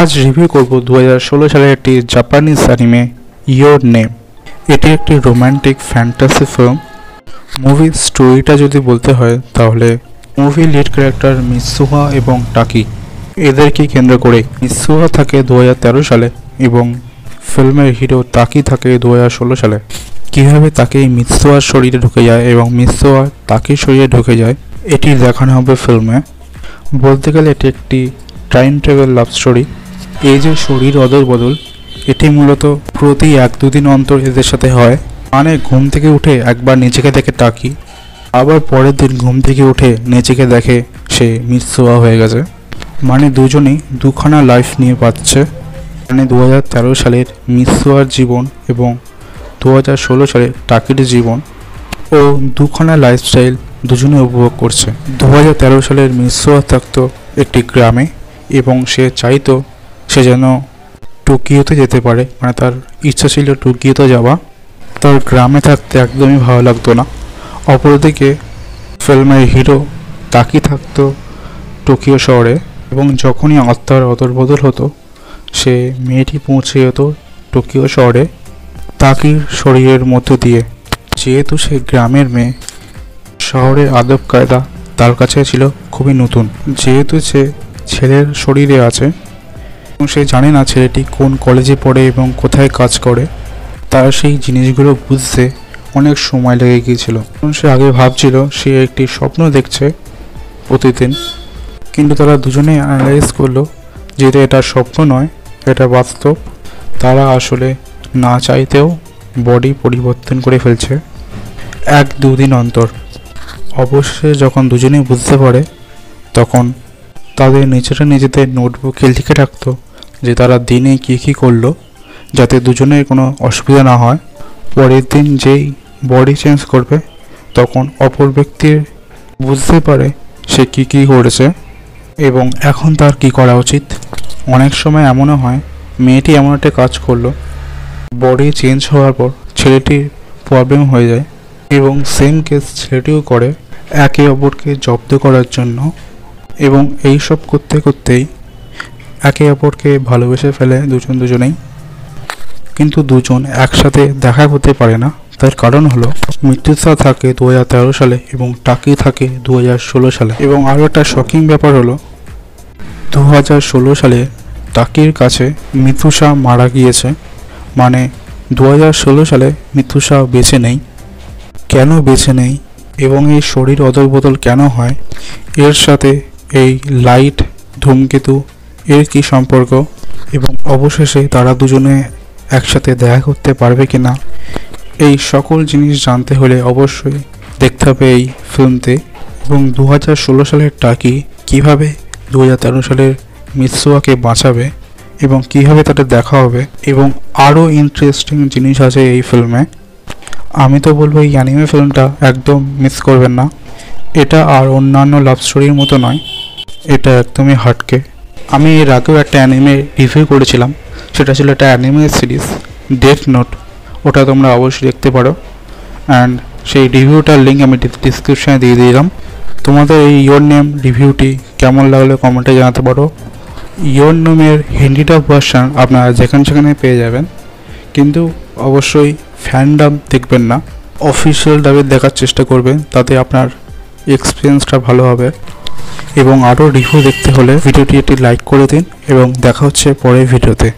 আজ রিভিউ করব দু সালের একটি জাপানিজ অ্যানিমে ইয়োর নেম এটি একটি রোমান্টিক ফ্যান্টাসি ফিল্ম মুভির স্টোরিটা যদি বলতে হয়, তাহলে মুভি লিড ক্যারেক্টার মিসুহা এবং টাকি এদেরকে কেন্দ্র করে মিসুহা থাকে দু হাজার তেরো সালে এবং ফিল্মের হিরো তাকি থাকে দু হাজার ষোলো সালে। কীভাবে তাকে মিসুয়ার শরীরে ঢুকে যায় এবং মিসুয়া তাকির শরীরে ঢুকে যায়, এটি দেখানো হবে ফিল্মে বলতে গেলে এটি একটি টাইম ট্রাভেল লাভ স্টোরি এই যে শরীর অদল বদল, এটি মূলত প্রতি এক দুদিন অন্তর এদের সাথে হয়। মানে ঘুম থেকে উঠে একবার নিজেকে দেখে টাকি আবার পরের দিন ঘুম থেকে উঠে নিজেকে দেখে সে মিসোয়া হয়ে গেছে। মানে দুজনেই দুখানা লাইফ নিয়ে পাচ্ছে মানে দু হাজার তেরো সালের মিসোয়ার জীবন এবং দু সালে টাকির জীবন ও দুখানা লাইফস্টাইল দুজনে উপভোগ করছে। দু হাজার তেরো সালের মিসোয়া থাকতো একটি গ্রামে এবং সে চাইতো সে যেন টোকিওতে যেতে পারে। মানে তার ইচ্ছা ছিল টোকিওতে যাওয়া। তার গ্রামে থাকতে একদমই ভালো লাগতো না। অপরদিকে ফিল্মের হিরো তাকি থাকতো টোকিও শহরে এবং যখনই আত্মার অদলবদল হতো, সে মেয়েটি পৌঁছে যেত টোকিও শহরে তাকির শরীরের মধ্য দিয়ে। যেহেতু সে গ্রামের মেয়ে, শহরের আদব কায়দা তার কাছে ছিল খুবই নতুন। যেহেতু সে ছেলের শরীরে আছে এবং সে জানে না ছেলেটি কোন কলেজে পড়ে এবং কোথায় কাজ করে। তার সেই জিনিসগুলো বুঝতে অনেক সময় লেগে গিয়েছিল। সে আগে ভাবছিল, সে একটি স্বপ্ন দেখছে প্রতিদিন। কিন্তু তারা দুজনেই অ্যানালাইজ করল যে এটা স্বপ্ন নয়, এটা বাস্তব। তারা আসলে না চাইতেও বডি পরিবর্তন করে ফেলছে এক দুদিন অন্তর। অবশ্যই যখন দুজনেই বুঝতে পারে, তখন তাদের নিজেরা নিজেদের নোটবুকে লিখে রাখতো। যে তারা দিনে কী কী করল, যাতে দুজনের কোনো অসুবিধা না হয়। পরের দিন যেই বডি চেঞ্জ করবে, তখন অপর ব্যক্তির বুঝতে পারে সে কী কী করেছে এবং এখন তার কী করা উচিত। অনেক সময় এমনও হয়, মেয়েটি এমন একটা কাজ করল বডি চেঞ্জ হওয়ার পর ছেলেটির প্রবলেম হয়ে যায় এবং সেম কেস ছেলেটিও করে, একে অপরকে জব্দ করার জন্য এবং এই সব করতে করতেই একে অপরকে ভালোবেসে ফেলে দুজন দুজনেই। কিন্তু দুজন একসাথে দেখা করতে পারে না। তার কারণ হলো মৃত্যুসা থাকে দু হাজার তেরো সালে এবং টাকি থাকে দু হাজার ষোলো সালে। এবং আরও একটা শকিং ব্যাপার হলো দু হাজার ষোলো সালে টাকির কাছে মিথুষা মারা গিয়েছে। মানে দু হাজার ষোলো সালে মিথুষা বেঁচে নেই। কেন বেছে নেই এবং এই শরীর অদল বদল কেন হয়? এর সাথে এই লাইট ধূমকেতু এর কি সম্পর্ক? এবং অবশেষে তারা দুজনে একসাথে দেখা করতে পারবে কি না এই সকল জিনিস জানতে হলে অবশ্যই দেখতে হবে এই ফিল্মতে। এবং দু হাজার ষোলো সালের টাকি কীভাবে দু সালের মিৎসুয়াকে বাঁচাবে এবং কীভাবে তাদের দেখা হবে এবং আরও ইন্টারেস্টিং জিনিস আছে এই ফিল্মে। আমি তো বলব এই অ্যানিমে ফিল্মটা একদম মিস করবেন না। এটা আর অন্যান্য লাভ স্টোরির মতো নয়। এটা একদমই হাটকে আমি এর আগেও একটা অ্যানিমে রিভিউ করেছিলাম। সেটা ছিল একটা অ্যানিমে সিরিজ ডেথ নোট ওটা তোমরা অবশ্যই দেখতে পারো। অ্যান্ড সেই রিভিউটার লিঙ্ক আমি ডিসক্রিপশানে দিয়ে দিলাম। তোমাদের এই ইয়োর নেম রিভিউটি কেমন লাগল কমেন্টে জানাতে পারো। ইয়োর নেমের হিন্দি ডাব ভার্সান আপনারা যেখানে সেখানে পেয়ে যাবেন। কিন্তু অবশ্যই ফ্যান্ডাম দেখবেন না। অফিসিয়াল ডাবের দেখার চেষ্টা করবেন, তাতে আপনার এক্সপিরিয়েন্সটা ভালো হবে। এবং আরও রিভিউ দেখতে হলে ভিডিওটি একটি লাইক করে দিন এবং দেখা হচ্ছে পরের ভিডিওতে।